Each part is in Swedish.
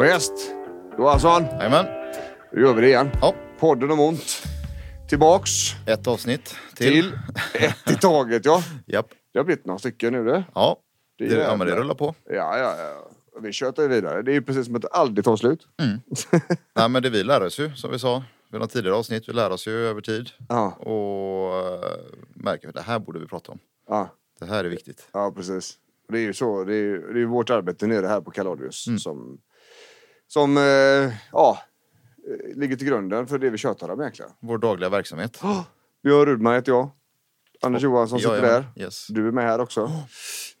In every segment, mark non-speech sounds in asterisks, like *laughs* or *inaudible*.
Visst. Johansson, Jajamän. då gör vi det igen. Ja. Podden om ont. Tillbaks Ett avsnitt till. till ett i taget, ja. Japp. Det har blivit några stycken nu det. Ja. Det Det, är ja, men det rullar på. Ja, ja, ja. Vi tjötar ju vidare. Det är ju precis som att det aldrig tar slut. *laughs* Nej men det vi lär oss ju, som vi sa vid något tidigare avsnitt. Vi lär oss ju över tid. Ja, Och äh, märker att det här borde vi prata om. ja, Det här är viktigt. ja precis. Det är ju så. Det är ju det är ju vårt arbete nere här på Kaladius Mm. som, som eh, ja, eh, ligger till grunden för det vi tjötar om egentligen. Vår dagliga verksamhet. Björn Rudman heter jag. Anders Johansson sitter där. Yes. Du är med här också.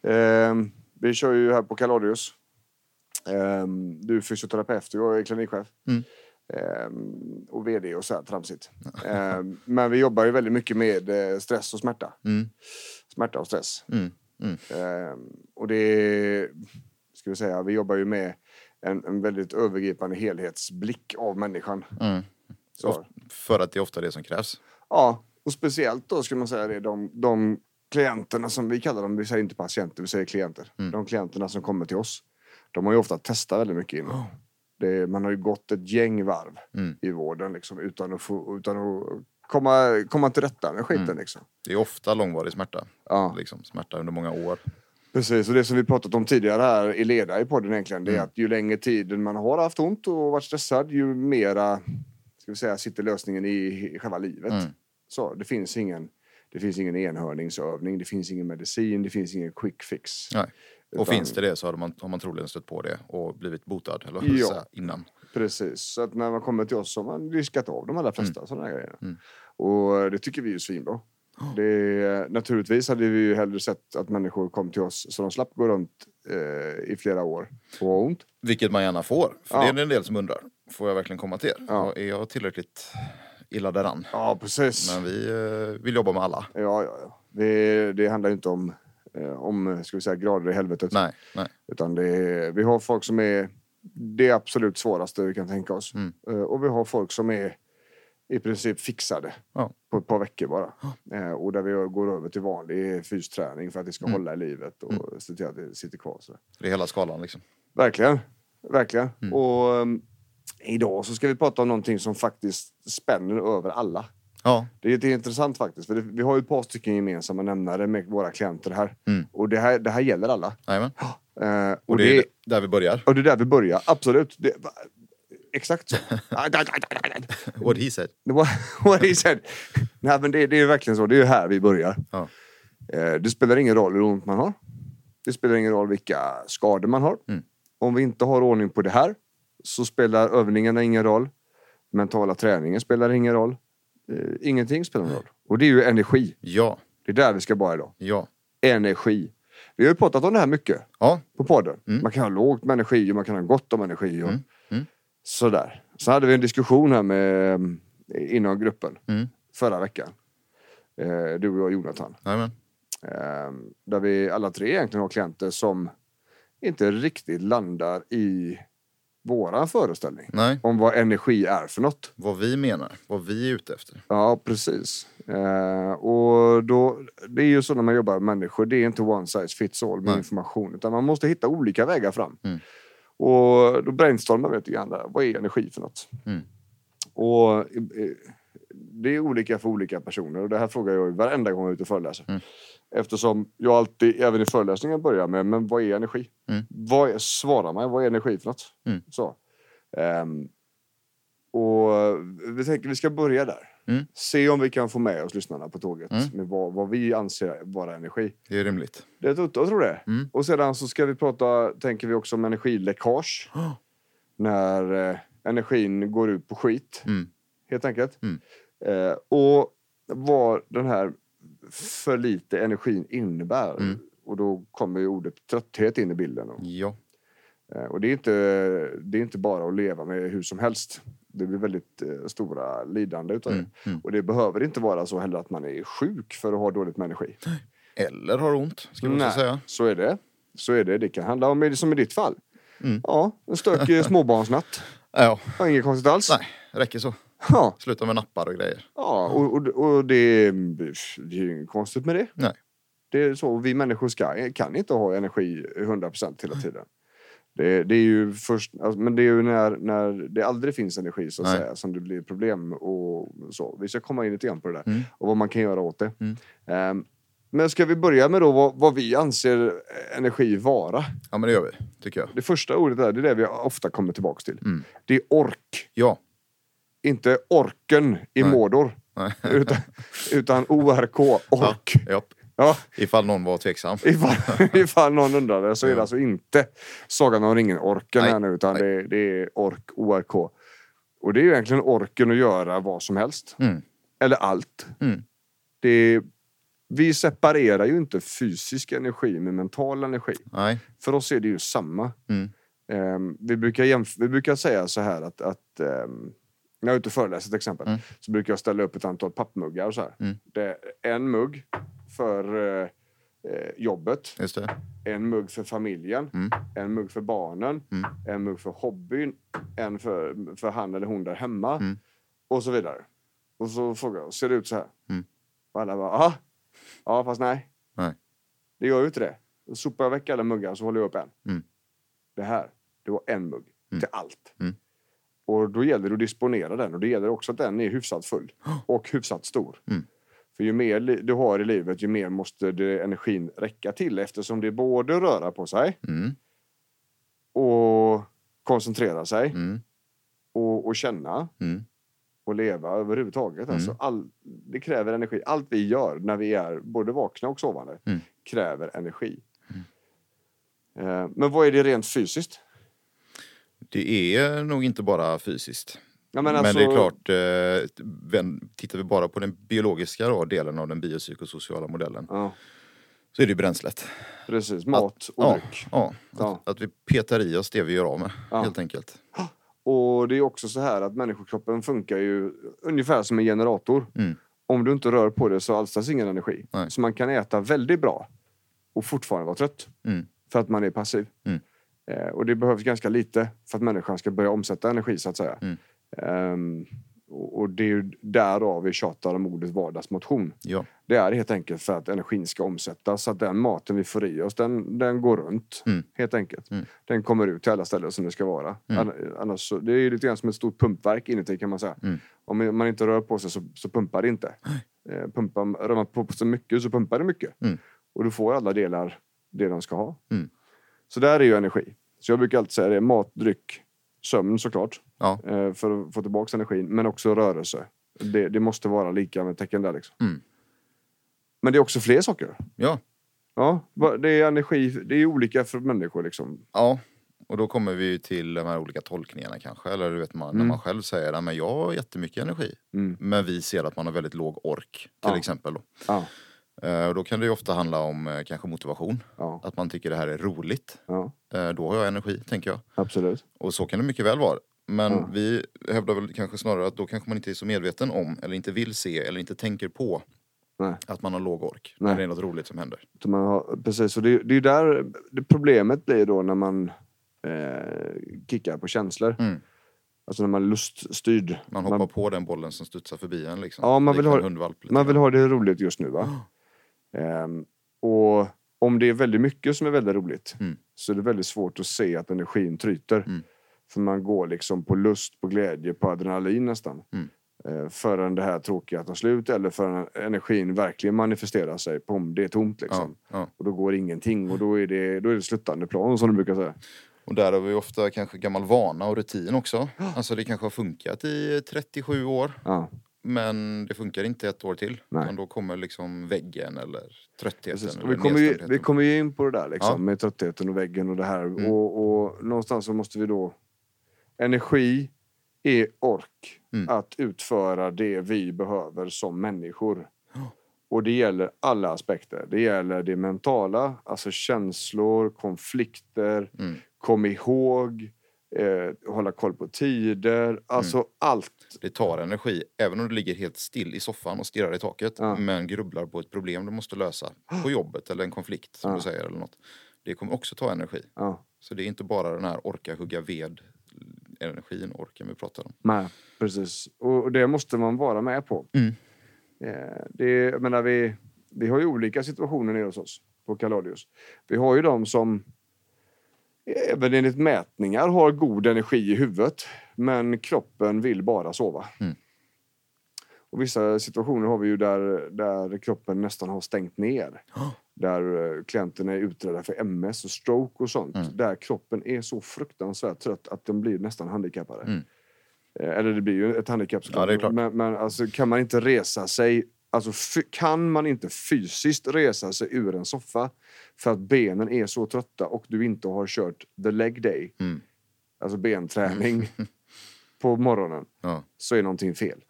Ehm, vi kör ju här på Kaladius. Ehm, du är fysioterapeut och jag är klinikchef. Mm. Ehm, och VD och så här tramsigt. Ehm, men vi jobbar ju väldigt mycket med eh, stress och smärta. Mm. Smärta och stress. Mm. Mm. Ehm, och det ska vi säga, vi jobbar ju med en, en väldigt övergripande helhetsblick av människan. Mm. För att det är ofta det som krävs. Ja, och speciellt då skulle man säga det, de, de klienterna som vi kallar dem, vi säger inte patienter, vi säger klienter. Mm. De klienterna som kommer till oss, de har ju ofta testat väldigt mycket innan. Det, man har ju gått ett gäng varv Mm. i vården liksom, utan att, få, utan att komma, komma till rätta med skiten. Mm. Liksom. Det är ofta långvarig smärta. Ja, Liksom, smärta under många år. Precis. Och det som vi pratat om tidigare här i Leda i podden egentligen, det är Mm. att ju längre tiden man har haft ont och varit stressad, ju mera ska vi säga, sitter lösningen i, i själva livet. Mm. Så det finns ingen det finns ingen enhörningsövning, det finns ingen medicin, det finns ingen quick fix. Nej. Och Utan- finns det det så har man, har man troligen stött på det och blivit botad eller Ja. säga, innan. Precis, så att när man kommer till oss så har man diskat av de allra flesta sådana här grejer. Mm. Och det tycker vi är svinbra. Det, naturligtvis hade vi ju hellre sett att människor kom till oss så de slapp gå runt eh, i flera år och ha ont. Vilket man gärna får. För Ja. det är en del som undrar. Får jag verkligen komma till er? Ja. Är jag tillräckligt illa däran? Ja, precis. Men vi eh, vill jobba med alla. Ja, ja, ja. Det, det handlar ju inte om, eh, om ska vi säga, grader i helvetet. Nej, nej. Utan det är, vi har folk som är det absolut svåraste vi kan tänka oss. Mm. Eh, Och vi har folk som är i princip fixade Ja. på ett par veckor bara. Eh, Och där vi går över till vanlig fysträning för att det ska Mm. hålla i livet och se till att det sitter kvar. Så. Det är hela skalan liksom. Verkligen. Verkligen. Mm. Och um, idag så ska vi prata om någonting som faktiskt spänner över alla. Ja, Det är lite intressant faktiskt. För det, vi har ju ett par stycken gemensamma nämnare med våra klienter här. Mm. Och det här, det här gäller alla. jajamän. Eh, och, Och det det, är där vi börjar. och det är där vi börjar. Absolut. Det, exakt så. *laughs* What he said. *laughs* What what he said. Nej, men det, det är verkligen så. Det är ju här vi börjar. Ja. Eh, det spelar ingen roll hur ont man har. Det spelar ingen roll vilka skador man har. Mm. Om vi inte har ordning på det här så spelar övningarna ingen roll. Mentala träningen spelar ingen roll. Eh, ingenting spelar någon roll. Och det är ju energi. Ja, Det är där vi ska vara idag. ja. Energi. Vi har ju pratat om det här mycket Ja, på podden. Mm. Man kan ha lågt med energi och man kan ha gott om energi. Och Mm. Sådär. Så hade vi en diskussion här med, eh, inom gruppen Mm. förra veckan. Eh, du och jag Jonathan. jajamän. Eh, där vi alla tre egentligen har klienter som inte riktigt landar i våran föreställning. Nej, Om vad energi är för något. vad vi menar. Vad vi är ute efter. Ja, precis. Eh, och då, det är ju så när man jobbar med människor, det är inte one size fits all med Nej. information. Utan man måste hitta olika vägar fram. Mm. Och då brainstormar vi lite grann där. Vad är energi för något? Mm. Och eh, det är olika för olika personer och det här frågar jag ju varenda gång jag är ute och föreläser. Mm. Eftersom jag alltid, även i föreläsningen, börjar med men vad är energi? Mm. Vad är, svara mig, vad är energi för något? Mm. Så. Ehm, och vi tänker vi ska börja där. Mm. Se om vi kan få med oss lyssnarna på tåget Mm. med vad, vad vi anser vara energi. Det är rimligt. Det jag tror det. Mm. Och sedan så ska vi prata, tänker vi också om energiläckage. Oh. När eh, energin går ut på skit, Mm. helt enkelt. Mm. Eh, och vad den här för lite energin innebär. Och då kommer ju ordet trötthet in i bilden. Och, Ja. eh, och det, är inte, det är inte bara att leva med hur som helst. Det blir väldigt eh, stora lidande utav Mm. det. Mm. Och det behöver inte vara så heller att man är sjuk för att ha dåligt med energi. Eller har ont, ska Nej, också säga. så är det. Så är det. Det kan handla om, som i ditt fall. Mm. Ja, en stökig *laughs* småbarnsnatt. Ja, Ja, inget konstigt alls. nej, räcker så. Ja, Sluta med nappar och grejer. ja och, och, och det, är- det är ju inget konstigt med det. Nej. Det är så, vi människor ska, kan inte ha energi 100% hela tiden. Det, det är ju först, alltså, men det är ju när, när det aldrig finns energi så att Nej. säga, som det blir problem. Och så. Vi ska komma in lite grann på det där Mm. och vad man kan göra åt det. Mm. Ehm, men ska vi börja med då vad, vad vi anser energi vara? Ja, men det gör vi, tycker jag. Det första ordet där, det är det vi ofta kommer tillbaks till. Mm. Det är ork. Ja. Inte orken i Nej. Mordor. Nej. Utan, utan *laughs* ORK, ork. Ja. Ja, Ifall någon var tveksam. *laughs* ifall, ifall någon undrade så är det Ja. alltså inte Sagan om ringen-orken här nu utan det, det är ork, ORK. Och det är ju egentligen orken att göra vad som helst. Mm. Eller allt. Mm. Det, vi separerar ju inte fysisk energi med mental energi. Nej. För oss är det ju samma. Mm. Ehm, vi, brukar jämf- vi brukar säga så här att, att ehm, när jag är ute och föreläser till exempel Mm. så brukar jag ställa upp ett antal pappmuggar. Så här. Mm. Det är en mugg för eh, eh, jobbet, en mugg för familjen, Mm. en mugg för barnen, Mm. en mugg för hobbyn, en för, för han eller hon där hemma Mm. och så vidare. Och så frågar jag, ser det ut så här? Mm. Och alla bara, ja, ja fast nej. Nej. Det gör ju inte det. Då sopar jag väck alla muggar så håller jag upp en. Mm. Det här, det var en mugg Mm. till allt. Och då gäller det att disponera den och det gäller också att den är hyfsat full *gasps* och hyfsat stor. Mm. För ju mer du har i livet ju mer måste det energin räcka till eftersom det är både röra på sig Mm. och koncentrera sig Mm. och, och känna Mm. och leva överhuvudtaget. Mm. Alltså all, det kräver energi. Allt vi gör när vi är både vakna och sovande Mm. kräver energi. Eh, Men vad är det rent fysiskt? Det är nog inte bara fysiskt. Ja, Men, alltså- det är klart, eh, tittar vi bara på den biologiska då, delen av den biopsykosociala modellen Ja, så är det ju bränslet. precis. Mat och ja, dryck. Ja, Ja. att, att vi petar i oss det vi gör av med, helt enkelt. Och det är också så här att människokroppen funkar ju ungefär som en generator. Mm. Om du inte rör på det så alstras ingen energi. Nej. Så man kan äta väldigt bra och fortfarande vara trött. Mm. För att man är passiv. Mm. Eh, och det behövs ganska lite för att människan ska börja omsätta energi så att säga. Ehm, och det är ju därav vi tjatar om ordet vardagsmotion. Ja. Det är helt enkelt för att energin ska omsättas. Så att den maten vi får i oss, den, den går runt. Mm. Helt enkelt. Mm. Den kommer ut till alla ställen som det ska vara. Mm. Ann- Annars, så, det är lite grann som ett stort pumpverk inuti kan man säga. Mm. Om man inte rör på sig så, så pumpar det inte. Eh, pumpar, rör man på sig mycket så pumpar det mycket. Mm. Och du får alla delar det de ska ha. Mm. Så där är ju energi. Så jag brukar alltid säga det. Mat, dryck, sömn såklart. Ja. Eh, för att få tillbaka energin. Men också rörelse. Det, det måste vara lika med tecken där liksom. Mm. Men det är också fler saker. ja, Ja, det är energi. Det är olika för människor liksom. ja. Och då kommer vi till de här olika tolkningarna kanske. Eller du vet man, när Mm. man själv säger att jag har jättemycket energi. Mm. Men vi ser att man har väldigt låg ork till Ja. exempel. Ja, och då kan det ju ofta handla om eh, kanske motivation. ja, Att man tycker det här är roligt. ja. Eh, då har jag energi, tänker jag. Absolut. Och så kan det mycket väl vara. Men Ja. vi hävdar väl kanske snarare att då kanske man inte är så medveten om eller inte vill se eller inte tänker på Nej. att man har låg ork. Nej. När det är något roligt som händer. Man har, precis, och det, det är ju där det problemet blir då när man eh, kickar på känslor. Mm. Alltså när man är luststyrd. Man hoppar på den bollen som studsar förbi en liksom. Ja, man vill ha- Man vill ha det roligt just nu va? Ehm, och om det är väldigt mycket som är väldigt roligt Mm. så är det väldigt svårt att se att energin tryter. Mm. För man går liksom på lust, på glädje, på adrenalin nästan. Mm. Eh, förrän det här tråkiga tar slut eller förrän energin verkligen manifesterar sig. Pom, det är tomt liksom. Ja, ja. Och då går ingenting och då är det, då är det sluttande plan som du brukar säga. Och där har vi ofta kanske gammal vana och rutin också. Alltså det kanske har funkat i 37 år. Ja, Men det funkar inte ett år till. Nej. Då kommer liksom väggen eller tröttheten. precis. Eller vi, kommer ju, vi kommer ju in på det där liksom, Ja. med tröttheten och väggen och det här. Mm. Och, och någonstans så måste vi då... Energi är ork Mm. att utföra det vi behöver som människor. Och det gäller alla aspekter. Det gäller det mentala, alltså känslor, konflikter, Mm. kom ihåg, eh, hålla koll på tider, alltså Mm. allt. Det tar energi, även om du ligger helt still i soffan och stirrar i taket. Ja. Men grubblar på ett problem du måste lösa. På jobbet eller en konflikt som Ja. du säger. eller något. Det kommer också ta energi. Ja, Så det är inte bara den här orka hugga ved energin, orken vi pratar om. nej, precis. Och, det måste man vara med på. Mm. Eh, det, menar, vi, vi har ju olika situationer nere hos oss på Kaladius. Vi har ju de som även enligt mätningar har god energi i huvudet men kroppen vill bara sova. Mm. Och vissa situationer har vi ju där, där kroppen nästan har stängt ner. Där eh, klienterna är utredda för MS och stroke och sånt. Mm. Där kroppen är så fruktansvärt trött att de blir nästan handikappade. Mm. Eh, Eller det blir ju ett handikapp såklart. Ja. Men, men alltså, kan man inte resa sig Alltså, kan man inte fysiskt resa sig ur en soffa för att benen är så trötta och du inte har kört the leg day, Mm. alltså benträning, *laughs* på morgonen, Ja. så är någonting fel.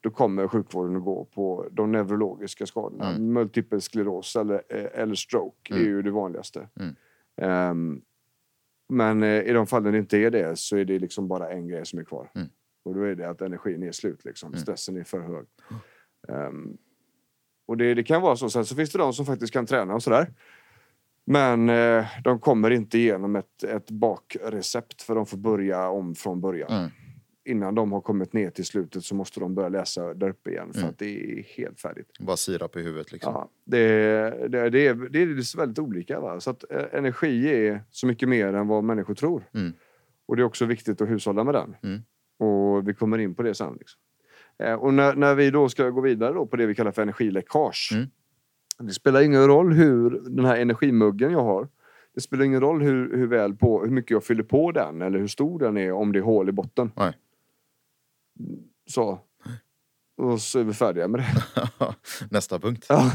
Då kommer sjukvården att gå på de neurologiska skadorna. Mm. Multipel skleros eller, eh, eller stroke är Mm. ju det vanligaste. Mm. Ehm, men eh, i de fallen det inte är det så är det liksom bara en grej som är kvar. Mm. Och då är det att energin är slut. Liksom. Mm. Stressen är för hög. Ehm, och det, det kan vara så. Sen så finns det de som faktiskt kan träna och sådär. Men eh, de kommer inte igenom ett, ett bakrecept för de får börja om från början. Mm. Innan de har kommit ner till slutet så måste de börja läsa där uppe igen för Mm. att det är helt färdigt. Bara sirap i huvudet liksom. Ja, det, det, det, är, det är väldigt olika. Va? Så att eh, energi är så mycket mer än vad människor tror. Mm. Och det är också viktigt att hushålla med den. Mm. Och vi kommer in på det sen. Liksom. Eh, och när, när vi då ska gå vidare då på det vi kallar för energiläckage. Mm. Det spelar ingen roll hur den här energimuggen jag har. Det spelar ingen roll hur, hur, väl på, hur mycket jag fyller på den eller hur stor den är om det är hål i botten. Nej. Så. Och så är vi färdiga med det. *laughs* Nästa punkt. Ja,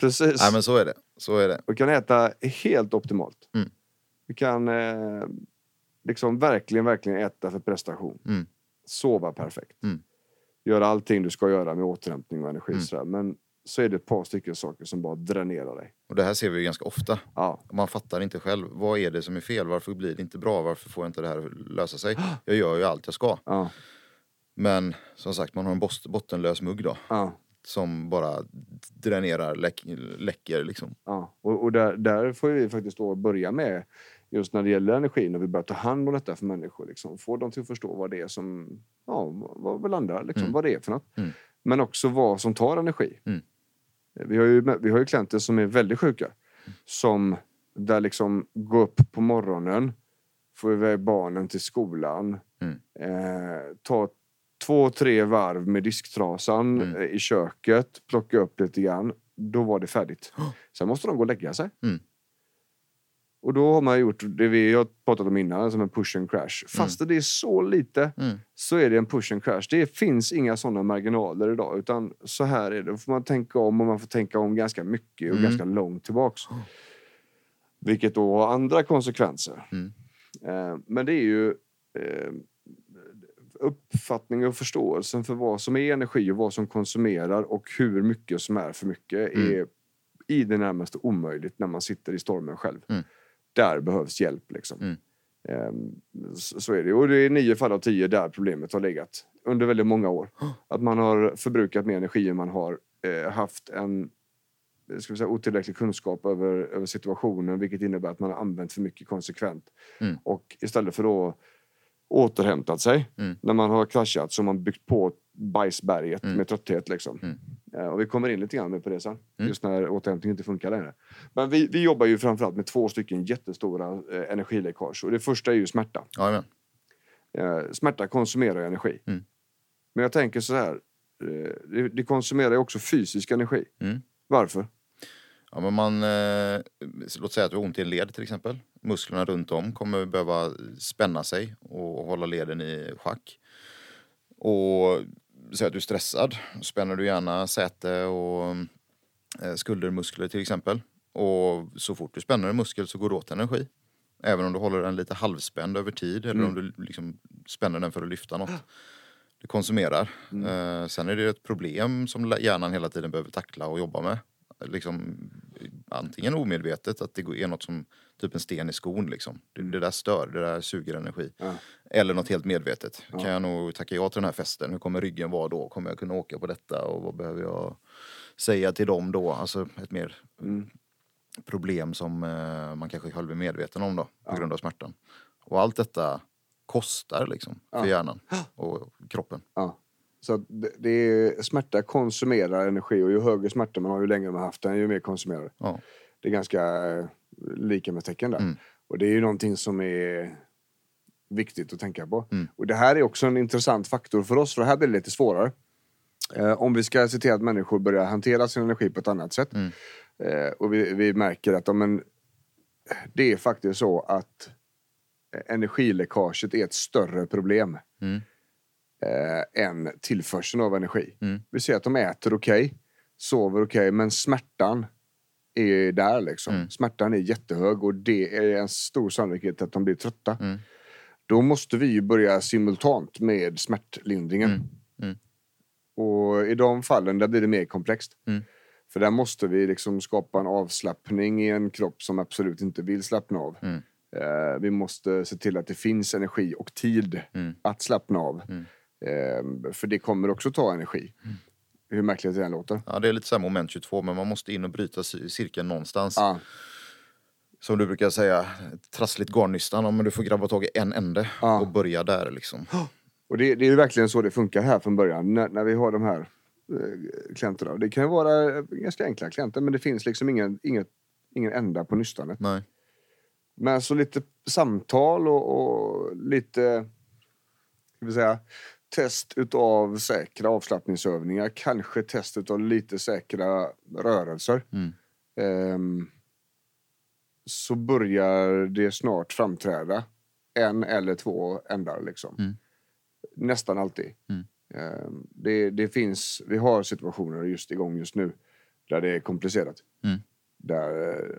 precis. Nej men så är det. Så är det. Vi kan äta helt optimalt. Mm. Vi kan eh, liksom verkligen, verkligen äta för prestation. Mm. Sova perfekt. Mm. Göra allting du ska göra med återhämtning och energi. Mm. sådär. Men så är det ett par stycken saker som bara dränerar dig. Och det här ser vi ju ganska ofta. Ja, Man fattar inte själv. Vad är det som är fel? Varför blir det inte bra? Varför får jag inte det här att lösa sig? *gasps* Jag gör ju allt jag ska. ja, Men som sagt, man har en bottenlös mugg då. ja. Som bara dränerar, läck, läcker liksom. ja. Och, och där, där får vi faktiskt då börja med just när det gäller energi, när vi börjar ta hand om detta för människor. Liksom. Få dem till att förstå vad det är som, ja, vad vi landar, liksom, Mm. vad det är för något. Mm. Men också vad som tar energi. Mm. Vi har, ju, vi har ju klienter som är väldigt sjuka. Som där liksom gå upp på morgonen, få iväg barnen till skolan, Mm. eh, ta två, tre varv med disktrasan Mm. eh, i köket, plocka upp lite grann. Då var det färdigt. Sen måste de gå och lägga sig. Mm. Och då har man gjort det vi har pratat om innan, som en push and crash. Fast det är så lite Mm. så är det en push and crash. Det finns inga sådana marginaler idag. Utan så här är det. Då får man tänka om och man får tänka om ganska mycket och Mm. ganska långt tillbaks. Vilket då har andra konsekvenser. Mm. Eh, men det är ju eh, uppfattningen och förståelsen för vad som är energi och vad som konsumerar och hur mycket som är för mycket Mm. är i det närmaste omöjligt när man sitter i stormen själv. Mm. Där behövs hjälp. Liksom. Mm. Ehm, Så är det. Och det är nio fall av tio där problemet har legat under väldigt många år. Att man har förbrukat mer energi än man har eh, haft en eh, ska vi säga, otillräcklig kunskap över, över situationen vilket innebär att man har använt för mycket konsekvent. Mm. Och istället för att återhämtat sig Mm. när man har kraschat så har man byggt på bajsberget Mm. med trötthet. Liksom. Eh, och vi kommer in lite grann med på det sen. Mm. Just när återhämtning inte funkar längre. Men vi, vi jobbar ju framförallt med två stycken jättestora eh, energiläckage. Och det första är ju smärta. Eh, smärta konsumerar energi. Mm. Men jag tänker så här. Eh, det, det konsumerar ju också fysisk energi. Mm. Varför? Ja, men man, eh, låt säga att du har ont i en led till exempel. Musklerna runt om kommer behöva spänna sig och hålla leden i schack. Och säg att du är stressad. Spänner du gärna säte och eh, skuldermuskler till exempel. Och så fort du spänner en muskel så går det åt energi. Även om du håller den lite halvspänd över tid eller om du liksom spänner den för att lyfta något. Det konsumerar. Eh, sen är det ett problem som hjärnan hela tiden behöver tackla och jobba med. Liksom, antingen omedvetet, att det är något som typ en sten i skon liksom. Det, det där stör, det där suger energi. Ja. Eller något helt medvetet. Kan jag nog tacka ja till den här festen? Hur kommer ryggen vara då? Kommer jag kunna åka på detta? Och vad behöver jag säga till dem då? Alltså ett mer Mm. problem som eh, man kanske själv är medveten om då, på grund av smärtan. Och allt detta kostar liksom för Ja. hjärnan *gasps* och kroppen. Så att det, det är, smärta konsumerar energi och ju högre smärta man har ju längre man haft den ju mer konsumerar det. Ja. Det är ganska eh, lika med tecken där. Mm. Och det är ju någonting som är viktigt att tänka på. Mm. Och det här är också en intressant faktor för oss, för det här blir lite svårare. Eh, om vi ska se till att människor börjar hantera sin energi på ett annat sätt. Mm. Eh, och vi, vi märker att ja, men, det är faktiskt så att eh, energiläckaget är ett större problem Mm. Eh, än tillförseln av energi. Mm. Vi ser att de äter okej, sover okej, men smärtan är där liksom. Mm. Smärtan är jättehög och det är en stor sannolikhet att de blir trötta. Mm. Då måste vi ju börja simultant med smärtlindringen. Mm. Mm. Och i de fallen där blir det mer komplext. Mm. För där måste vi liksom skapa en avslappning i en kropp som absolut inte vill slappna av. Mm. Eh, vi måste se till att det finns energi och tid Mm. att slappna av. Mm. Eh, för det kommer också ta energi. Hur märkligt det än låter. Ja, det är lite så här moment 22 men man måste in och bryta ci- cirkeln någonstans. Ja, Som du brukar säga, trassligt garnnystan. Ja, men du får grabba tag i en ände Ja. och börja där liksom. *gasps* och det, det är ju verkligen så det funkar här från början. När, när vi har de här eh, klienterna. Det kan vara eh, ganska enkla klienter men det finns liksom ingen, inget, ingen ända på nystanet. Nej. Men så lite samtal och, och lite ska vi säga, test utav säkra avslappningsövningar. Kanske test utav lite säkra rörelser. Mm. Ehm, så börjar det snart framträda en eller två ändar. Liksom. Mm. Nästan alltid. Mm. Ehm, det, det finns, vi har situationer just igång just nu där det är komplicerat. Mm. Där eh,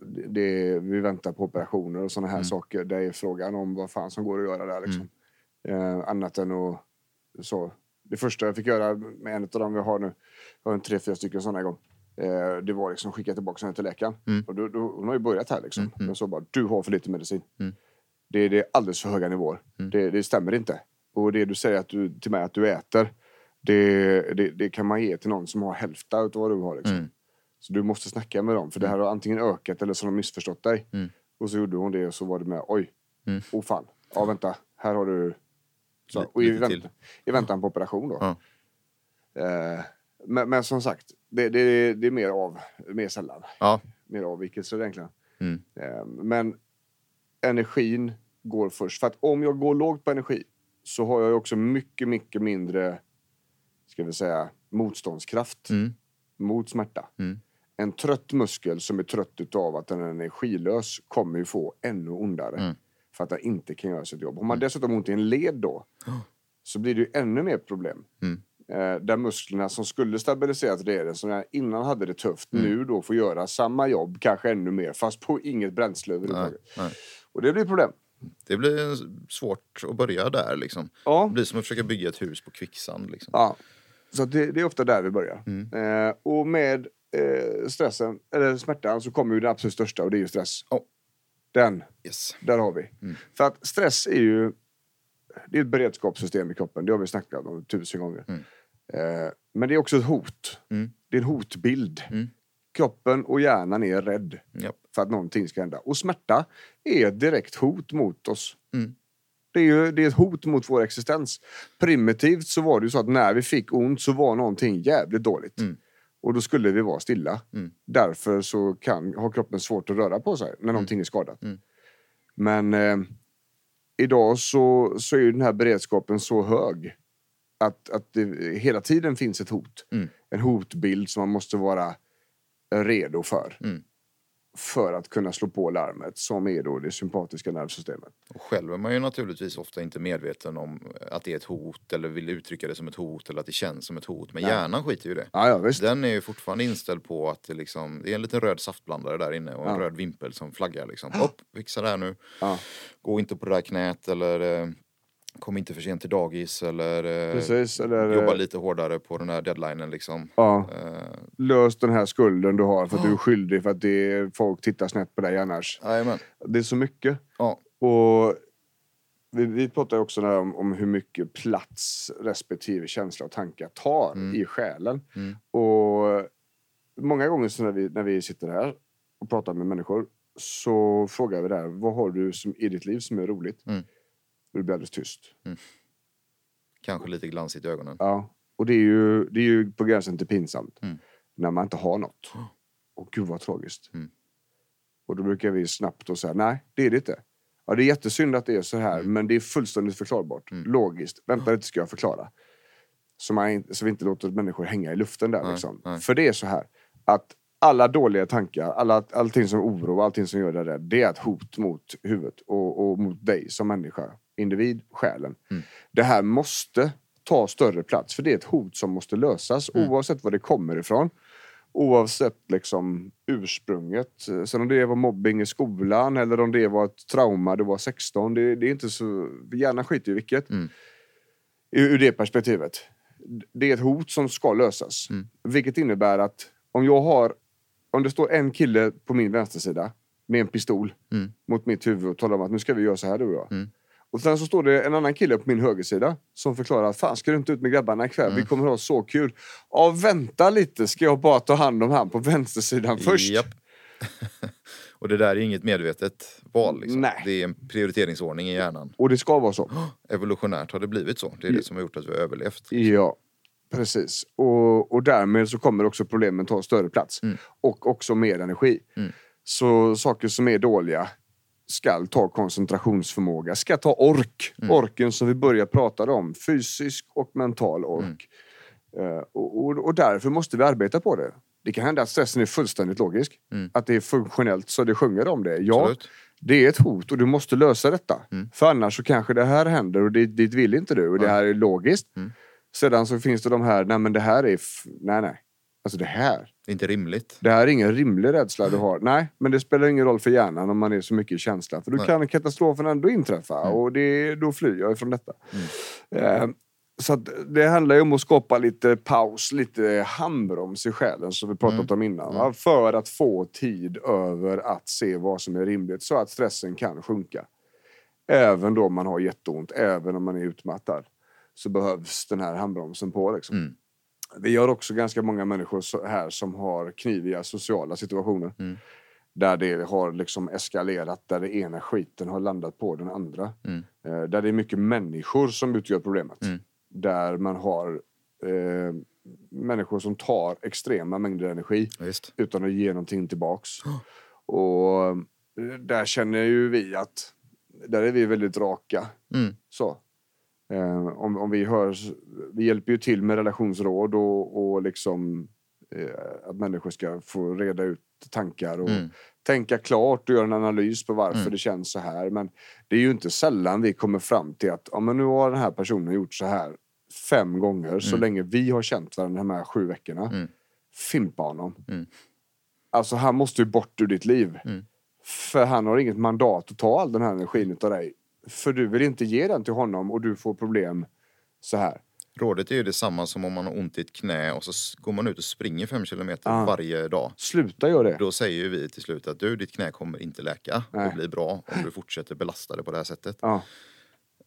det, det, vi väntar på operationer och sådana här Mm. saker. Det är frågan om vad fan som går att göra där. Liksom. Eh, annat än att... Så, det första jag fick göra med en av dem vi har nu, jag har en tre, fyra stycken sådana igång. Eh, det var liksom skicka tillbaka henne till läkaren. Mm. Och då, då, hon har ju börjat här liksom. Mm, mm. Jag sa bara, du har för lite medicin. Mm. Det, det är alldeles för höga nivåer. Mm. Det, det stämmer inte. Och det du säger att du, till mig att du äter, det, det, det kan man ge till någon som har hälften av vad du har. Liksom. Mm. Så du måste snacka med dem, för det här har antingen ökat eller så har de missförstått dig. Mm. Och så gjorde hon det och så var det med, oj, Mm. oh fan, ja vänta, här har du... Så, och i, vänt. I väntan på operation då. Eh, men, men som sagt, det, det, det är mer av, mer sällan. Ja. Mer avvikelser egentligen. Mm. Eh, men energin går först. För att om jag går lågt på energi så har jag också mycket, mycket mindre, ska vi säga, motståndskraft Mm. mot smärta. Mm. En trött muskel som är trött utav att den är energilös kommer ju få ännu ondare. Mm. För att den inte kan göra sitt jobb. Har man dessutom ont i en led då så blir det ju ännu mer problem. Mm. Eh, där musklerna som skulle stabiliserat leden, som jag innan hade det tufft, Mm. nu då får göra samma jobb, kanske ännu mer, fast på inget bränsle Nej, överhuvudtaget. nej. Och det blir problem. Det blir svårt att börja där liksom. Ja. Det blir som att försöka bygga ett hus på kvicksand. Liksom. Ja. Så det, det är ofta där vi börjar. Mm. Eh, och med eh, stressen, eller smärtan, så kommer ju den absolut största och det är ju stress. Ja. Den, Yes. där har vi. Mm. För att stress är ju det är ett beredskapssystem i kroppen. Det har vi snackat om tusen gånger. Mm. Eh, men det är också ett hot. Mm. Det är en hotbild. Mm. Kroppen och hjärnan är rädd Ja. för att någonting ska hända. Och smärta är ett direkt hot mot oss. Mm. Det är, ju, det är ett hot mot vår existens. Primitivt så var det ju så att när vi fick ont så var någonting jävligt dåligt. Mm. Och då skulle vi vara stilla. Mm. Därför så kan, har kroppen svårt att röra på sig när någonting är skadat. Mm. Men eh, idag så, så är den här beredskapen så hög att, att det hela tiden finns ett hot. Mm. En hotbild som man måste vara redo för. För att kunna slå på larmet som är då det sympatiska nervsystemet. Och själv är man ju naturligtvis ofta inte medveten om att det är ett hot eller vill uttrycka det som ett hot eller att det känns som ett hot. Men hjärnan skiter ju i det. Ja, ja. Den är ju fortfarande inställd på att det, liksom, det är en liten röd saftblandare där inne och en Ja. röd vimpel som flaggar liksom. Upp, fixa det här nu. Gå inte på det där knät eller eh, kom inte för sent till dagis eller eh, Precis. Eller, jobba lite hårdare på den här deadlinen liksom. Ja, Eh, lös den här skulden du har för att du är skyldig för att det är, folk tittar snett på dig annars. Jajamän. Det är så mycket. Ja. Och vi, vi pratar också om, om hur mycket plats respektive känsla och tankar tar Mm. i själen. Mm. Och många gånger så när vi, när vi sitter här och pratar med människor så frågar vi där, vad har du som, i ditt liv som är roligt? Mm. Och det blir alldeles tyst. Kanske lite glansigt i ögonen. Ja. Och det är ju, det är ju på gränsen till pinsamt. Mm. När man inte har något. Och gud vad tragiskt. Mm. Och då brukar vi snabbt då säga, nej det är det inte. Ja det är jättesynd att det är så här, men det är fullständigt förklarbart. Mm. Logiskt. Vänta lite ska jag förklara. Så, man, så vi inte låter människor hänga i luften där Nej, liksom. nej. För det är så här, att alla dåliga tankar, alla, allting som oroar, allting som gör dig rädd, det är ett hot mot huvudet och, och mot dig som människa, individ, själen. Mm. Det här måste ta större plats, för det är ett hot som måste lösas Mm. oavsett var det kommer ifrån. Oavsett liksom ursprunget. Sen om det var mobbing i skolan eller om det var ett trauma, du var 16. Det, det är inte så... Hjärnan skiter i vilket. Mm. Ur, ur det perspektivet. Det är ett hot som ska lösas. Mm. Vilket innebär att om jag har... Om det står en kille på min vänstersida med en pistol Mm. mot mitt huvud och talar om att nu ska vi göra så här du och jag. Och sen så står det en annan kille på min högersida som förklarar att fan ska du inte ut med grabbarna ikväll? Mm. Vi kommer ha så kul. Ja, vänta lite. Ska jag bara ta hand om han på vänstersidan först? Japp. *laughs* och det där är inget medvetet val. Liksom. Nej. Det är en prioriteringsordning i hjärnan. Och det ska vara så. *gasps* Evolutionärt har det blivit så. Det är det som har gjort att vi har överlevt. Ja, precis. Och, och därmed så kommer också problemen ta större plats. Mm. Och också mer energi. Mm. Så saker som är dåliga ska ta koncentrationsförmåga, ska ta ork. Mm. Orken som vi börjar prata om. Fysisk och mental ork. Mm. Eh, och, och, och därför måste vi arbeta på det. Det kan hända att stressen är fullständigt logisk. Mm. Att det är funktionellt så det sjunger om det. Ja, Absolut. det är ett hot och du måste lösa detta. Mm. För annars så kanske det här händer och dit, dit vill inte du och det här är logiskt. Mm. Sedan så finns det de här, nej men det här är, nej nej. Alltså det här, Det är inte rimligt. det här är ingen rimlig rädsla du har. Nej, men det spelar ingen roll för hjärnan om man är så mycket i känsla. För då Nej. kan katastrofen ändå inträffa Mm. och det, då flyr jag ifrån detta. Eh, så det handlar ju om att skapa lite paus, lite handbroms i själen som vi pratat om innan. Va? För att få tid över att se vad som är rimligt så att stressen kan sjunka. Även då man har jätteont, även om man är utmattad. Så behövs den här handbromsen på. Liksom. Vi har också ganska många människor här som har kniviga sociala situationer. Mm. Där det har liksom eskalerat, där det ena skiten har landat på den andra. Mm. Eh, där det är mycket människor som utgör problemet. Mm. Där man har eh, människor som tar extrema mängder energi Visst. utan att ge någonting tillbaks. *gasps* Och eh, där känner ju vi att där är vi väldigt raka. Mm. Så. Eh, om, om vi hör, vi hjälper ju till med relationsråd och, och liksom eh, att människor ska få reda ut tankar och Mm. tänka klart och göra en analys på varför Mm. det känns så här. Men det är ju inte sällan vi kommer fram till att ja, men nu har den här personen gjort så här fem gånger så Mm. länge vi har känt varandra de här sju veckorna. Mm. Fimpa honom. Mm. Alltså han måste ju bort ur ditt liv. Mm. För han har inget mandat att ta all den här energin utav dig. För du vill inte ge den till honom och du får problem så här. Rådet är ju detsamma som om man har ont i ett knä och så går man ut och springer fem kilometer Ah. varje dag. Sluta göra det. Då säger ju vi till slut att du, ditt knä kommer inte läka Nej. och bli bra om du fortsätter belasta det på det här sättet. Ja.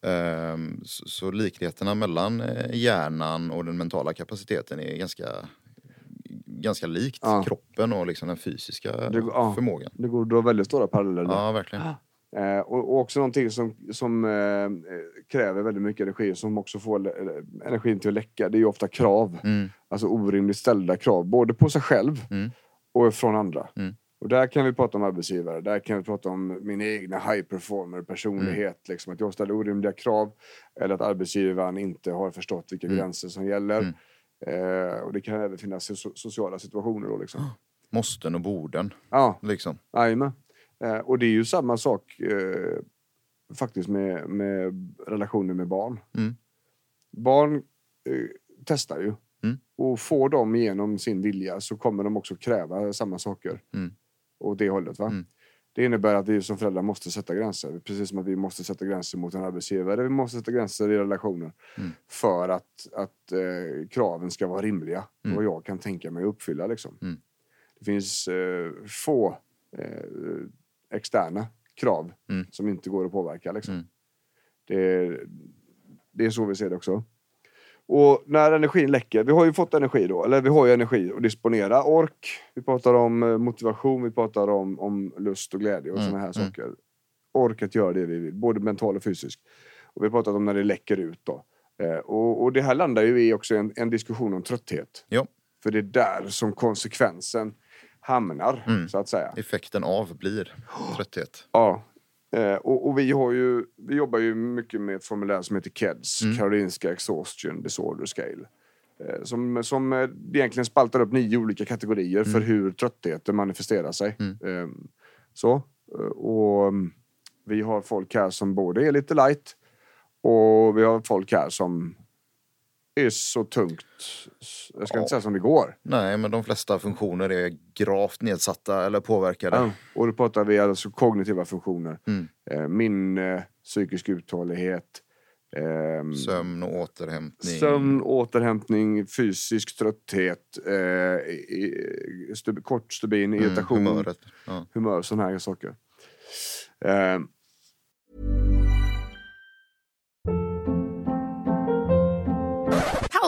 Ehm, så, så likheterna mellan eh, hjärnan och den mentala kapaciteten är ganska, ganska likt Ja. kroppen och liksom den fysiska Det förmågan. Det går att dra väldigt stora paralleller. Ja, verkligen. Eh, och, och också någonting som, som eh, kräver väldigt mycket energi som också får le- energin till att läcka. Det är ofta krav. Mm, Alltså orimligt ställda krav. Både på sig själv Mm. och från andra. Mm. Och där kan vi prata om arbetsgivare, där kan vi prata om min egna high performer personlighet. Liksom, att jag ställer orimliga krav eller att arbetsgivaren inte har förstått vilka gränser som gäller. Eh, och det kan även finnas so sociala situationer då liksom. *gasps* Måsten och borden. Ja, Liksom. jajamän. Eh, och det är ju samma sak eh, faktiskt med, med relationer med barn. Mm. Barn eh, testar ju. Mm. Och får de igenom sin vilja så kommer de också kräva samma saker. Mm. Åt det hållet. Va? Mm. Det innebär att vi som föräldrar måste sätta gränser. Precis som att vi måste sätta gränser mot en arbetsgivare. Vi måste sätta gränser i relationer. Mm. För att, att eh, kraven ska vara rimliga. Mm. Och jag kan tänka mig att uppfylla. Liksom. Mm. Det finns eh, få eh, externa krav Mm. som inte går att påverka. Liksom. Mm. Det, det är så vi ser det också. Och när energin läcker, vi har ju fått energi då, eller vi har ju energi att disponera. Ork, vi pratar om eh, motivation, vi pratar om, om lust och glädje och Mm, såna här mm. saker. Ork att göra det vi vill, både mentalt och fysiskt. Och vi har pratat om när det läcker ut då. Eh, och, och det här landar ju i också en, en diskussion om trötthet. Ja, För det är där som konsekvensen hamnar, Mm. så att säga. effekten av blir trötthet. *gasps* Ja. Eh, och, och vi, har ju, vi jobbar ju mycket med ett formulär som heter KEDS, Mm. Karolinska Exhaustion Disorder Scale. Eh, som, som eh, egentligen spaltar upp nio olika kategorier för hur tröttheten manifesterar sig. Mm. Eh, så. Och mm, vi har folk här som både är lite light och vi har folk här som är så tungt, jag ska Ja. inte säga som det går. Nej, men de flesta funktioner är gravt nedsatta eller påverkade. Ja, och då pratar vi alltså kognitiva funktioner. Mm. Eh, minne, psykisk uthållighet, ehm, Sömn och återhämtning. sömn, återhämtning, fysisk trötthet, eh, i- i- stub, kort stubin, Mm, irritation, humöret. Ja. humör, sådana här saker. Eh,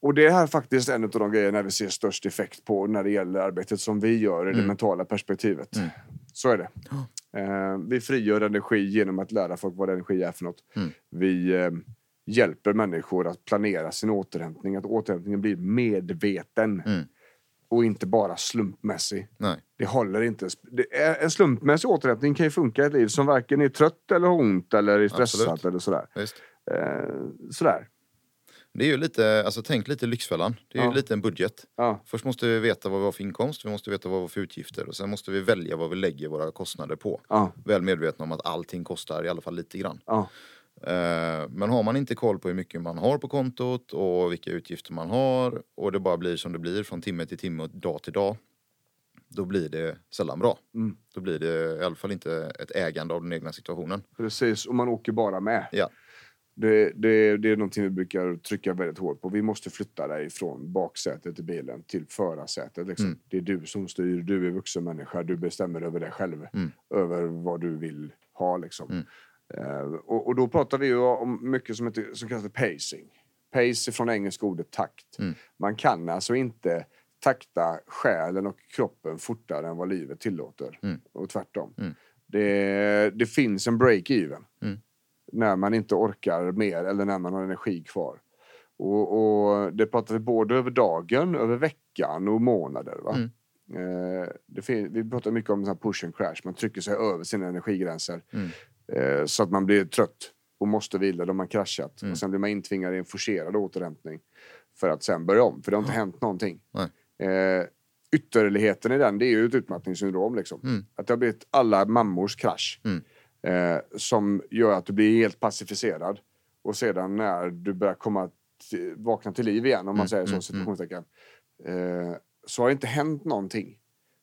Och det är här faktiskt en av de grejerna vi ser störst effekt på när det gäller arbetet som vi gör i det mentala perspektivet. Så är det. Eh, vi frigör energi genom att lära folk vad energi är för något. Vi eh, hjälper människor att planera sin återhämtning, att återhämtningen blir medveten och inte bara slumpmässig. Nej. Det håller inte. Det är, en slumpmässig återhämtning kan ju funka i ett liv som varken är trött eller har ont eller är stressat Absolut. eller sådär. Visst. Eh, sådär. Det är ju lite, alltså tänk lite Lyxfällan. Det är ju Ja. lite en budget. Ja. Först måste vi veta vad vi har för inkomst, vi måste veta vad vi har för utgifter och sen måste vi välja vad vi lägger våra kostnader på. Ja. Väl medvetna om att allting kostar i alla fall lite grann. Ja. Eh, Men har man inte koll på hur mycket man har på kontot och vilka utgifter man har och det bara blir som det blir från timme till timme och dag till dag. Då blir det sällan bra. Mm. Då blir det i alla fall inte ett ägande av den egna situationen. Precis, och man åker bara med. Ja. Det, det, det är någonting vi brukar trycka väldigt hårt på. Vi måste flytta dig från baksätet i bilen till förarsätet. Liksom. Mm. Det är du som styr, du är vuxen människa, du bestämmer över dig själv. Mm. Över vad du vill ha. Liksom. Eh, och, och då pratar vi ju om mycket som, heter, som kallas för pacing. Pace från engelska ordet takt. Mm. Man kan alltså inte takta själen och kroppen fortare än vad livet tillåter. Mm. Och tvärtom. Mm. Det, det finns en break-even. Mm. När man inte orkar mer eller när man har energi kvar. Och, och det pratar vi både över dagen, över veckan och månader. Va? Mm. Eh, det fin- vi pratar mycket om push and crash. Man trycker sig över sina energigränser. Mm. Eh, så att man blir trött och måste vila då man kraschat. Mm. Och sen blir man intvingad i en forcerad återhämtning. För att sen börja om. För det har inte hänt någonting. Eh, ytterligheten i den, det är ju ett utmattningssyndrom. Liksom. Mm. Att det har blivit alla mammors krasch. Mm. Eh, som gör att du blir helt pacificerad. Och sedan när du börjar komma till, vakna till liv igen, om man Mm, säger så, mm, situationstecken. Eh, så har det inte hänt någonting.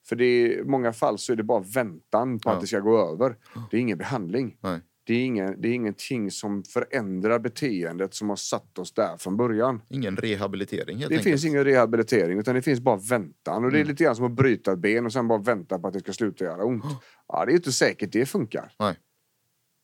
För det är, i många fall så är det bara väntan på Ja. att det ska gå över. Det är ingen behandling. Nej. Det är, ingen, det är ingenting som förändrar beteendet som har satt oss där från början. Ingen rehabilitering helt Det enkelt. finns ingen rehabilitering utan det finns bara väntan. Och det är Mm. lite grann som att bryta ett ben och sen bara vänta på att det ska sluta göra ont. Ja, det är inte säkert det funkar. Nej.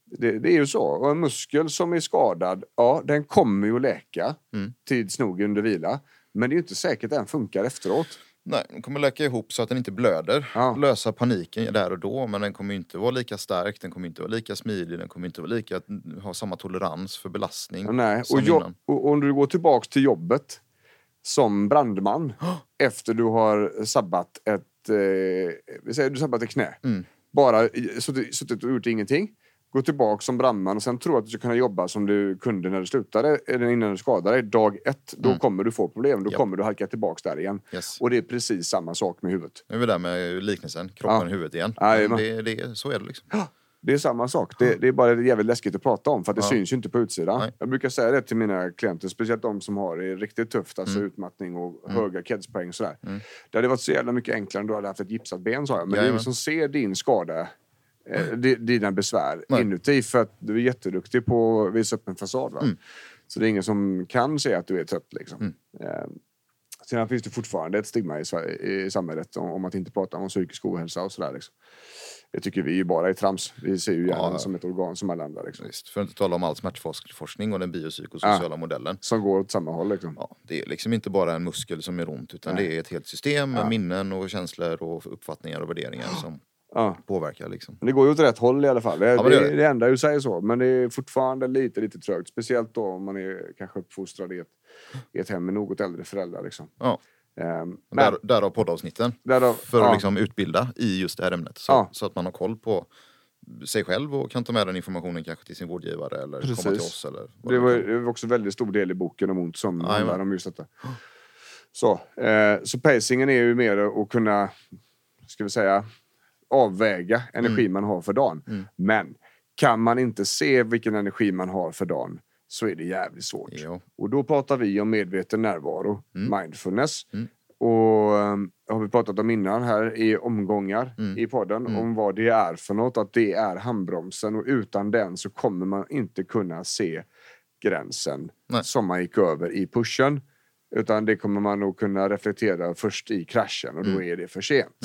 Det, det är ju så. Och en muskel som är skadad, ja den kommer ju att läka Mm. tids nog under vila. Men det är inte säkert att den funkar efteråt. Nej, den kommer läka ihop så att den inte blöder. Ja. Lösa paniken där och då, men den kommer inte vara lika stark, den kommer inte vara lika smidig, den kommer inte vara lika, ha samma tolerans för belastning. Nej. som Och, jo- innan. och, om du går tillbaks till jobbet som brandman *gasps* efter du har sabbat ett, eh, vi säger du sabbat ett knä. Mm. Bara suttit, suttit och gjort ingenting. Gå tillbaka som brandman och sen tro att du ska kunna jobba som du kunde när du slutade, eller innan du skadade dig. Dag ett, då Mm. kommer du få problem. Då Japp. kommer du halka tillbaks där igen. Yes. Och det är precis samma sak med huvudet. Nu är vi där med liknelsen, kroppen Ja. huvudet igen. Jajamän. Men det, det, så är det liksom. Det är samma sak. Det, det är bara jävligt läskigt att prata om för det Ja. syns ju inte på utsidan. Nej. Jag brukar säga det till mina klienter, speciellt de som har det riktigt tufft, alltså Mm. utmattning och höga kedspoäng sådär. Mm. Det hade varit så jävla mycket enklare om du hade haft ett gipsat ben sa jag. Men det är Jajamän. ingen som ser din skada, eh, di- dina besvär Nej. inuti för att du är jätteduktig på att visa upp en fasad. Va? Mm. Så det är ingen som kan se att du är trött. Liksom. Mm. Eh, Sen finns det fortfarande ett stigma i, i samhället om, om att inte prata om psykisk ohälsa och sådär. Liksom. Det tycker vi ju bara är trams. Vi ser ju hjärnan Ja. som ett organ som alla andra. Liksom. Visst, för att inte tala om all smärtforskning och den biopsykosociala modellen. Som går åt samma håll. Liksom. Ja, det är liksom inte bara en muskel som är ont utan Nej. det är ett helt system med Ja. minnen och känslor och uppfattningar och värderingar som Ja. påverkar. Liksom. Men det går ju åt rätt håll i alla fall. Det, Ja, det det, det. det enda ju säger så. Men det är fortfarande lite, lite trögt. Speciellt då om man är kanske uppfostrad i ett, i ett hem med något äldre föräldrar. Liksom. Ja. Men, Där, därav poddavsnitten. därav, För ja, att liksom utbilda i just det här ämnet. Så, Ja. så att man har koll på sig själv och kan ta med den informationen kanske till sin vårdgivare eller komma till Precis. oss. Eller det, var, det var också en väldigt stor del i boken om ont som handlar om just detta. Så, eh, så pacingen är ju mer att kunna, ska vi säga, avväga energi man har för dagen. Mm. Men kan man inte se vilken energi man har för dagen så är det jävligt svårt. Jo. Och då pratar vi om medveten närvaro, mindfulness. Mm. Och um, har vi pratat om innan här i omgångar Mm. i podden Mm. om vad det är för något. Att det är handbromsen och utan den så kommer man inte kunna se gränsen Nej. som man gick över i pushen. Utan det kommer man nog kunna reflektera först i kraschen och då Mm. är det för sent.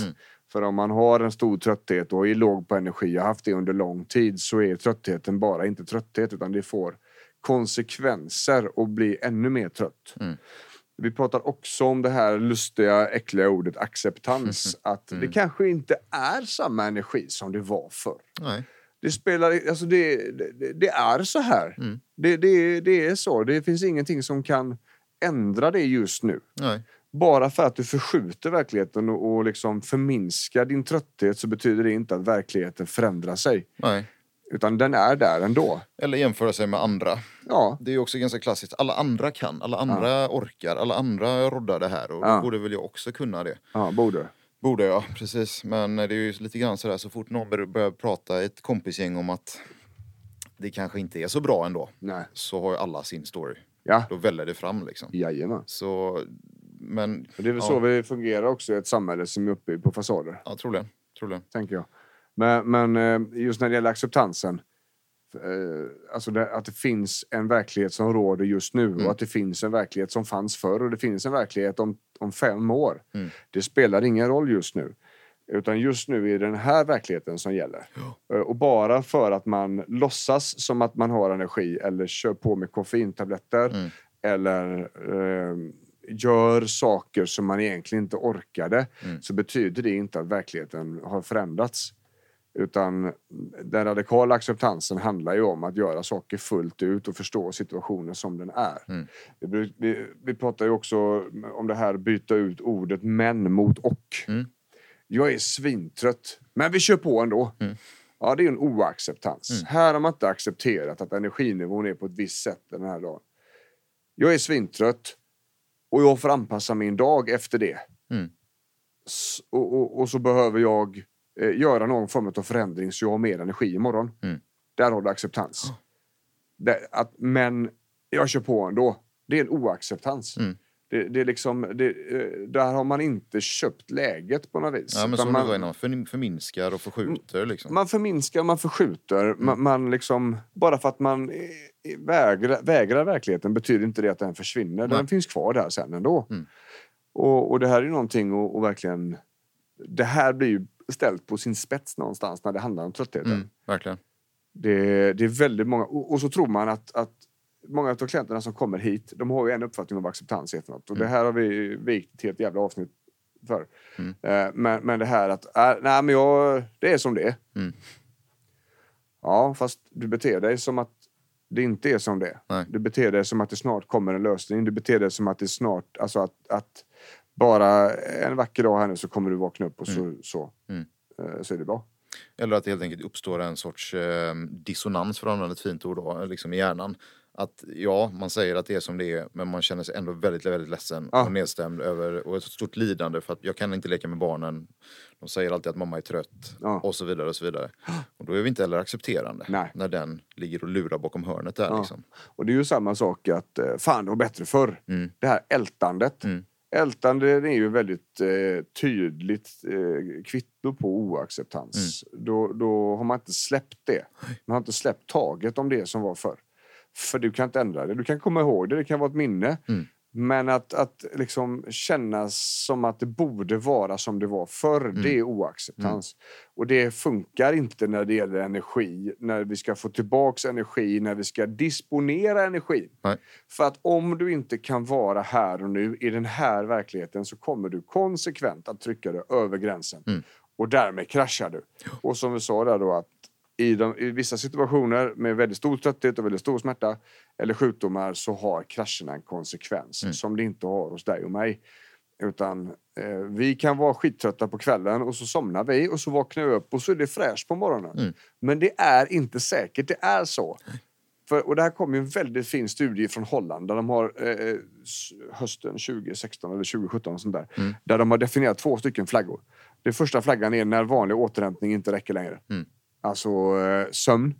Mm. För om man har en stor trötthet och är låg på energi och haft det under lång tid så är tröttheten bara inte trötthet utan det får konsekvenser och blir ännu mer trött. Mm. Vi pratar också om det här lustiga, äckliga ordet acceptans. *laughs* Att det Mm. kanske inte är samma energi som det var förr. Nej. Det spelar alltså det, det, det är så här. Mm. Det, det, det är så. Det finns ingenting som kan ändra det just nu. Nej. Bara för att du förskjuter verkligheten och, och liksom förminskar din trötthet så betyder det inte att verkligheten förändrar sig. Nej. Utan den är där ändå. Eller jämföra sig med andra. Ja, Det är också ganska klassiskt. Alla andra kan, alla andra orkar, alla andra roddar det här. Och då Ja. borde väl jag också kunna det. ja borde. Borde jag, precis. Men det är ju lite grann sådär så fort någon bör- börjar prata i ett kompisgäng om att det kanske inte är så bra ändå. Nej. Så har ju alla sin story. Ja, Då väller det fram liksom. jajamän. Så, men... Det är väl ja, så vi fungerar också i ett samhälle som är uppbyggt på fasader. Ja, troligen. troligen. tänker jag. Men, men eh, just när det gäller acceptansen. eh, Alltså det, att det finns en verklighet som råder just nu Mm. och att det finns en verklighet som fanns förr och det finns en verklighet om, om fem år. Mm. Det spelar ingen roll just nu. Utan just nu är det den här verkligheten som gäller. Eh, Och bara för att man låtsas som att man har energi eller kör på med koffeintabletter Mm. eller eh, gör saker som man egentligen inte orkade Mm. så betyder det inte att verkligheten har förändrats. Utan den radikala acceptansen handlar ju om att göra saker fullt ut och förstå situationen som den är. Mm. Vi, vi, vi pratar ju också om det här byta ut ordet men mot och. Mm. Jag är svintrött, men vi kör på ändå. Mm. Ja, det är en oacceptans. Här har man inte accepterat att energinivån är på ett visst sätt den här dagen. Jag är svintrött och jag får anpassa min dag efter det. Mm. Och, och, och så behöver jag eh, göra någon form av förändring så jag har mer energi imorgon. Mm. Där har du acceptans. Det, att, men jag kör på ändå. Det är en oacceptans. Mm. Det, det är liksom, det, eh, där har man inte köpt läget på något vis. Ja, men som man, du var innan, för, förminskar och förskjuter liksom. man förminskar, man förskjuter. Mm. Man, man liksom, bara för att man eh, eh, vägrar, vägrar verkligheten betyder inte det att den försvinner. Den Nej. finns kvar där sen ändå. Mm. Och, och det här är någonting att och verkligen... Det här blir ju ställt på sin spets någonstans när det handlar om tröttheten. Mm, verkligen. Det, det är väldigt många... Och, och så tror man att, att många av klienterna som kommer hit, de har ju en uppfattning om vad acceptans för något. Och det här har vi vikt ett helt jävla avsnitt för. Mm. Eh, men, men det här att, äh, nej men jag, det är som det är. Mm. Ja, fast du beter dig som att det inte är som det. Nej. Du beter dig som att det snart kommer en lösning. Du beter dig som att det snart, alltså att, att bara en vacker dag här nu så kommer du vakna upp och så, så, Mm. eh, så är det bra. Eller att det helt enkelt uppstår en sorts eh, dissonans, för att använda ett fint ord, då, liksom i hjärnan. Att ja, man säger att det är som det är, men man känner sig ändå väldigt, väldigt ledsen Ja. och nedstämd över och ett stort lidande för att jag kan inte leka med barnen. De säger alltid att mamma är trött Ja. och så vidare och så vidare. Och då är vi inte heller accepterande Nej. när den ligger och lurar bakom hörnet där Ja. liksom. Och det är ju samma sak att eh, fan det var bättre förr. Mm. Det här ältandet. Mm. Ältande är ju väldigt eh, tydligt eh, kvitto på oacceptans. Mm. Då, då har man inte släppt det. Man har inte släppt taget om det som var förr. För du kan inte ändra det. Du kan komma ihåg det, det kan vara ett minne. Mm. Men att, att liksom känna som att det borde vara som det var förr, Mm. det är oacceptans. Och det funkar inte när det gäller energi, när vi ska få tillbaks energi, när vi ska disponera energi. Nej. För att om du inte kan vara här och nu i den här verkligheten så kommer du konsekvent att trycka dig över gränsen. Mm. Och därmed kraschar du. Och som vi sa där då att i, de, i vissa situationer med väldigt stor trötthet och väldigt stor smärta eller sjukdomar så har krascherna en konsekvens Mm. som det inte har hos dig och mig. Utan eh, vi kan vara skittrötta på kvällen och så somnar vi och så vaknar vi upp och så är det fräscht på morgonen. Mm. Men det är inte säkert, det är så. För, och det här kom en väldigt fin studie från Holland där de har eh, s- hösten 2016 eller 2017 och sånt där. Mm. Där de har definierat två stycken flaggor. Den första flaggan är när vanlig återhämtning inte räcker längre. Mm. Alltså eh, sömn.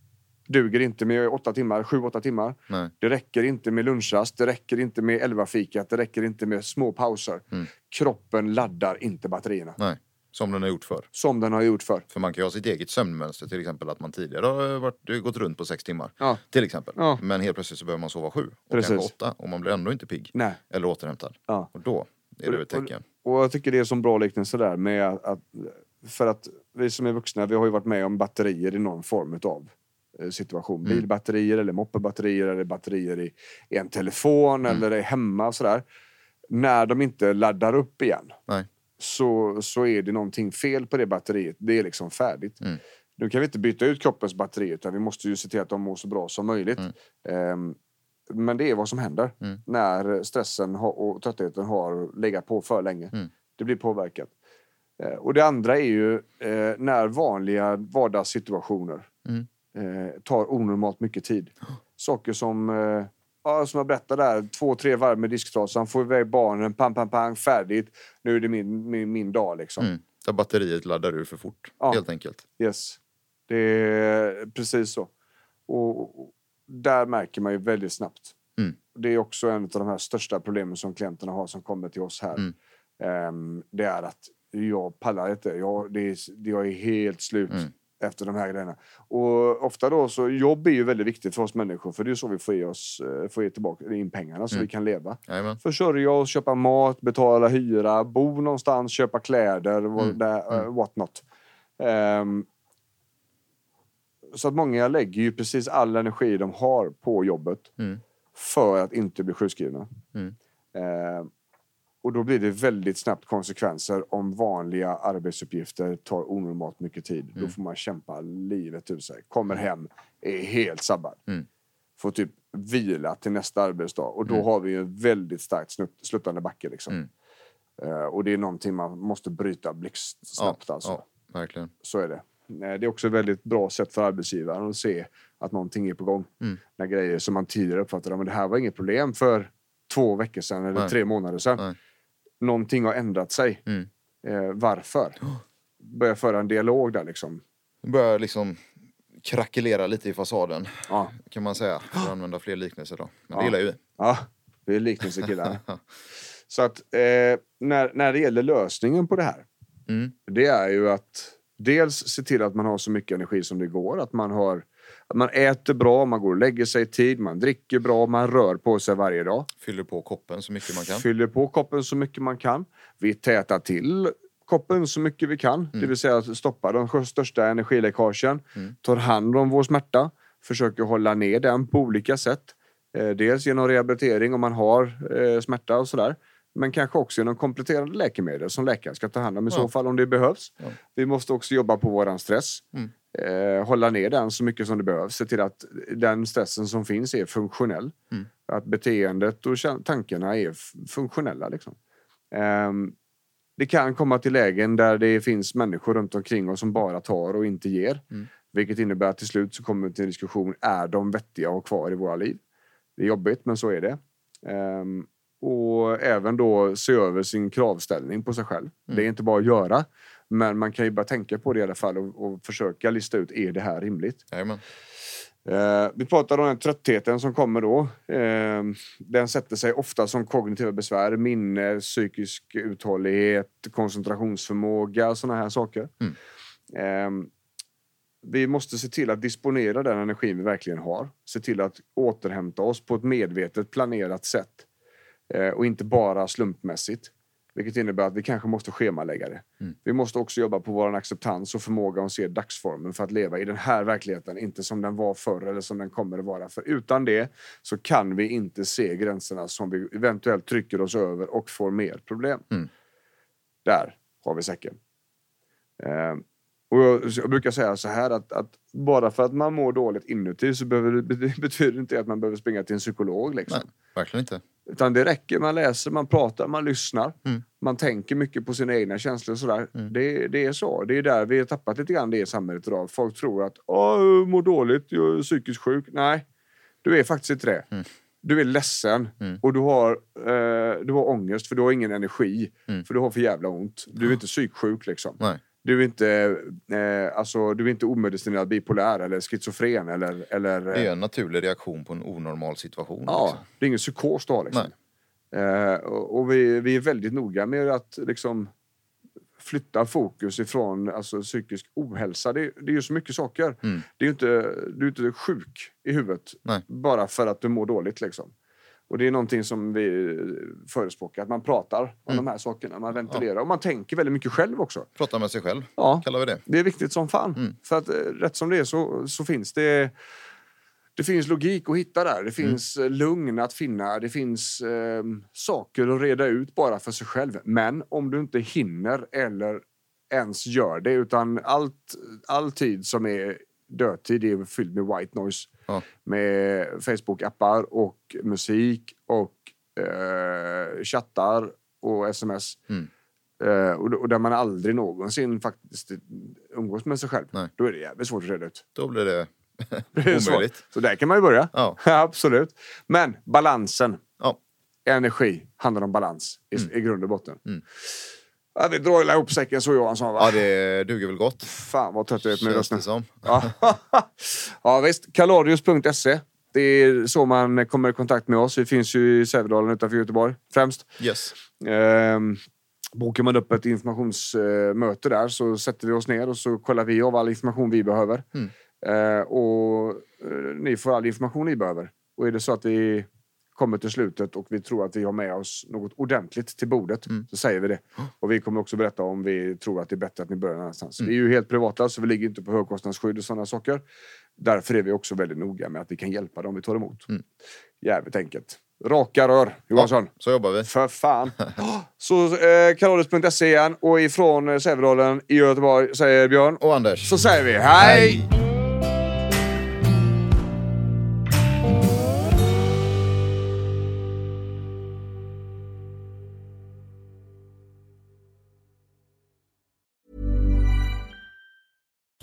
Duger inte med åtta timmar, sju, åtta timmar. Nej. Det räcker inte med lunchrast, det räcker inte med elvafikat, det räcker inte med små pauser. Mm. Kroppen laddar inte batterierna. Nej, som den har gjort förr. Som den har gjort för. För man kan ju ha sitt eget sömnmönster till exempel att man tidigare har varit, gått runt på sex timmar. Ja. Till exempel. Ja. Men helt plötsligt så behöver man sova sju och Precis. kanske åtta och man blir ändå inte pigg. Nej. Eller återhämtad. Ja. Och då är det ett tecken. Och jag tycker det är som bra liknelse där med att, att för att vi som är vuxna, vi har ju varit med om batterier i någon form av situation. Mm. Bilbatterier eller moppebatterier eller batterier i, i en telefon Mm. eller hemma och sådär. När de inte laddar upp igen Nej. så, så är det någonting fel på det batteriet. Det är liksom färdigt. Mm. Nu kan vi inte byta ut kroppens batteri utan vi måste ju se till att de mår så bra som möjligt. Ehm, men det är vad som händer Mm. när stressen och tröttheten har legat på för länge. Mm. Det blir påverkat. Eh, och det andra är ju eh, när vanliga vardagssituationer Mm. eh, tar onormalt mycket tid. *gasps* Saker som, ja, som jag berättade där, två, tre varv med disktrasan, få iväg barnen, pang, pang, pang, färdigt. Nu är det min, min, min dag liksom. Mm. Där batteriet laddar ur för fort. Ja. Helt enkelt. Yes. Det är precis så. Och, och där märker man ju väldigt snabbt. Mm. Det är också en av de här största problemen som klienterna har som kommer till oss här. Mm. Ehm, det är att jag pallar inte. Jag, det är, jag är helt slut Mm. efter de här grejerna. Och ofta då så, jobb är ju väldigt viktigt för oss människor för det är så vi får, ge oss, eh, får ge tillbaka in pengarna så Mm. vi kan leva. Jajamän. Försörja oss, köpa mat, betala hyra, bo någonstans, köpa kläder, Mm. där, Mm. eh, what not. Ehm, så att många lägger ju precis all energi de har på jobbet Mm. för att inte bli sjukskrivna. Mm. Ehm, och då blir det väldigt snabbt konsekvenser om vanliga arbetsuppgifter tar onormalt mycket tid. Då får man kämpa livet ur sig. Kommer hem, är helt sabbad. Mm. Får typ vila till nästa arbetsdag. Och då har vi en väldigt starkt snutt, sluttande backe. Liksom. Mm. Eh, och det är någonting man måste bryta blixtsnabbt. ja, alltså. ja, verkligen. Så är det. Eh, Det är också ett väldigt bra sätt för arbetsgivaren att se att någonting är på gång. Mm. När grejer som man tidigare uppfattade, men det här var inget problem för två veckor sedan eller Nej. tre månader sedan. Nej. Någonting har ändrat sig. Mm. Eh, varför? *gasps* Börja föra en dialog där liksom. Det börjar liksom krackelera lite i fasaden Ja, kan man säga. För att använda fler liknelser då. Men Ja. det gillar ju vi. ja vi är liknelsekillar. *laughs* Så att eh, när, när det gäller lösningen på det här. Mm. Det är ju att dels se till att man har så mycket energi som det går. Att man, har, man äter bra, man går och lägger sig i tid, man dricker bra, man rör på sig varje dag. Fyller på koppen så mycket man kan. Fyller på koppen så mycket man kan. Vi tätar till koppen så mycket vi kan. Det vill säga att stoppa de största energiläckagen. Tar hand om vår smärta. Försöker hålla ner den på olika sätt. Eh, dels genom rehabilitering om man har eh, smärta och sådär. Men kanske också genom kompletterande läkemedel som läkaren ska ta hand om i så fall om det behövs. Vi måste också jobba på våran stress. Eh, hålla ner den så mycket som det behövs. Se till att den stressen som finns är funktionell. Att beteendet och tankarna är funktionella. Liksom. Ehm, det kan komma till lägen där det finns människor runt omkring oss som bara tar och inte ger. Vilket innebär att till slut så kommer vi till en diskussion, är de vettiga ha kvar i våra liv? Det är jobbigt, men så är det. Ehm, och även då se över sin kravställning på sig själv. Det är inte bara att göra, men man kan ju bara tänka på det i alla fall och, och försöka lista ut, är det här rimligt? Jajamän. Eh, vi pratade om den tröttheten som kommer då. Eh, den sätter sig ofta som kognitiva besvär, minne, psykisk uthållighet, koncentrationsförmåga och sådana här saker. Eh, vi måste se till att disponera den energin vi verkligen har. Se till att återhämta oss på ett medvetet planerat sätt. Eh, och inte bara slumpmässigt. Vilket innebär att vi kanske måste schemalägga det. Vi måste också jobba på vår acceptans och förmåga att se dagsformen för att leva i den här verkligheten, inte som den var förr eller som den kommer att vara. För utan det så kan vi inte se gränserna som vi eventuellt trycker oss över och får mer problem. Där har vi säcken. Eh, och jag, jag brukar säga så här att, att bara för att man mår dåligt inuti så behöver det, *laughs* det betyder inte att man behöver springa till en psykolog. Liksom. Nej, verkligen inte. Utan det räcker, man läser, man pratar, man lyssnar. Mm. Man tänker mycket på sina egna känslor och sådär. Det, det är så. Det är där vi har tappat lite grann det i samhället idag. Folk tror att Åh, jag mår dåligt, jag är psykiskt sjuk. Nej, du är faktiskt inte det. Mm. Du är ledsen och du har, eh, du har ångest för du har ingen energi. För du har för jävla ont. Du är inte psyksjuk liksom. Nej. Du är inte, eh, alltså, du är inte omedicinerad bipolär eller schizofren eller... eller Det är en naturlig reaktion på en onormal situation. Ja, liksom. det är ingen psykos du har. Liksom. Eh, och och vi, vi är väldigt noga med att liksom, flytta fokus ifrån alltså, psykisk ohälsa. Det, det är ju så mycket saker. Det är inte, du är inte sjuk i huvudet Nej. bara för att du mår dåligt. Liksom. Och det är någonting som vi förespråkar, att man pratar om de här sakerna, man ventilerar och man tänker väldigt mycket själv också. Prata med sig själv, Ja. kallar vi det. Det är viktigt som fan. För att eh, rätt som det är så, så finns det det finns logik att hitta där. Det finns eh, lugn att finna. Det finns eh, saker att reda ut bara för sig själv. Men om du inte hinner eller ens gör det utan allt, all tid som är dödtid är fylld med white noise. Ja. Med Facebook-appar och musik och eh, chattar och sms. Eh, och, och där man aldrig någonsin faktiskt umgås med sig själv. Nej. Då är det jävligt svårt att reda ut. Då blir det *laughs* omöjligt. så där kan man ju börja. Ja. *laughs* Absolut. Men balansen. Ja. Energi handlar om balans i, Mm. i grund och botten. Ja, vi drar ihop säcken så Johansson va? ja, det duger väl gott. Fan vad trött jag är på min röst nu. som. Ja. *laughs* ja visst, kalorius.se. Det är så man kommer i kontakt med oss. Vi finns ju i Sävedalen utanför Göteborg främst. Yes. Ehm, bokar man upp ett informationsmöte där så sätter vi oss ner och så kollar vi av all information vi behöver. Eh, och eh, ni får all information ni behöver. Och är det så att vi kommer till slutet och vi tror att vi har med oss något ordentligt till bordet så säger vi det. Och vi kommer också berätta om vi tror att det är bättre att ni börjar någonstans. Vi är ju helt privata så vi ligger inte på högkostnadsskydd och sådana saker. Därför är vi också väldigt noga med att vi kan hjälpa dem vi tar emot. Jävligt enkelt. Raka rör, Johansson. Så jobbar vi. För fan. *laughs* Så eh, igen och ifrån eh, Sävedalen i Göteborg säger Björn. Och Anders. Så säger vi hej!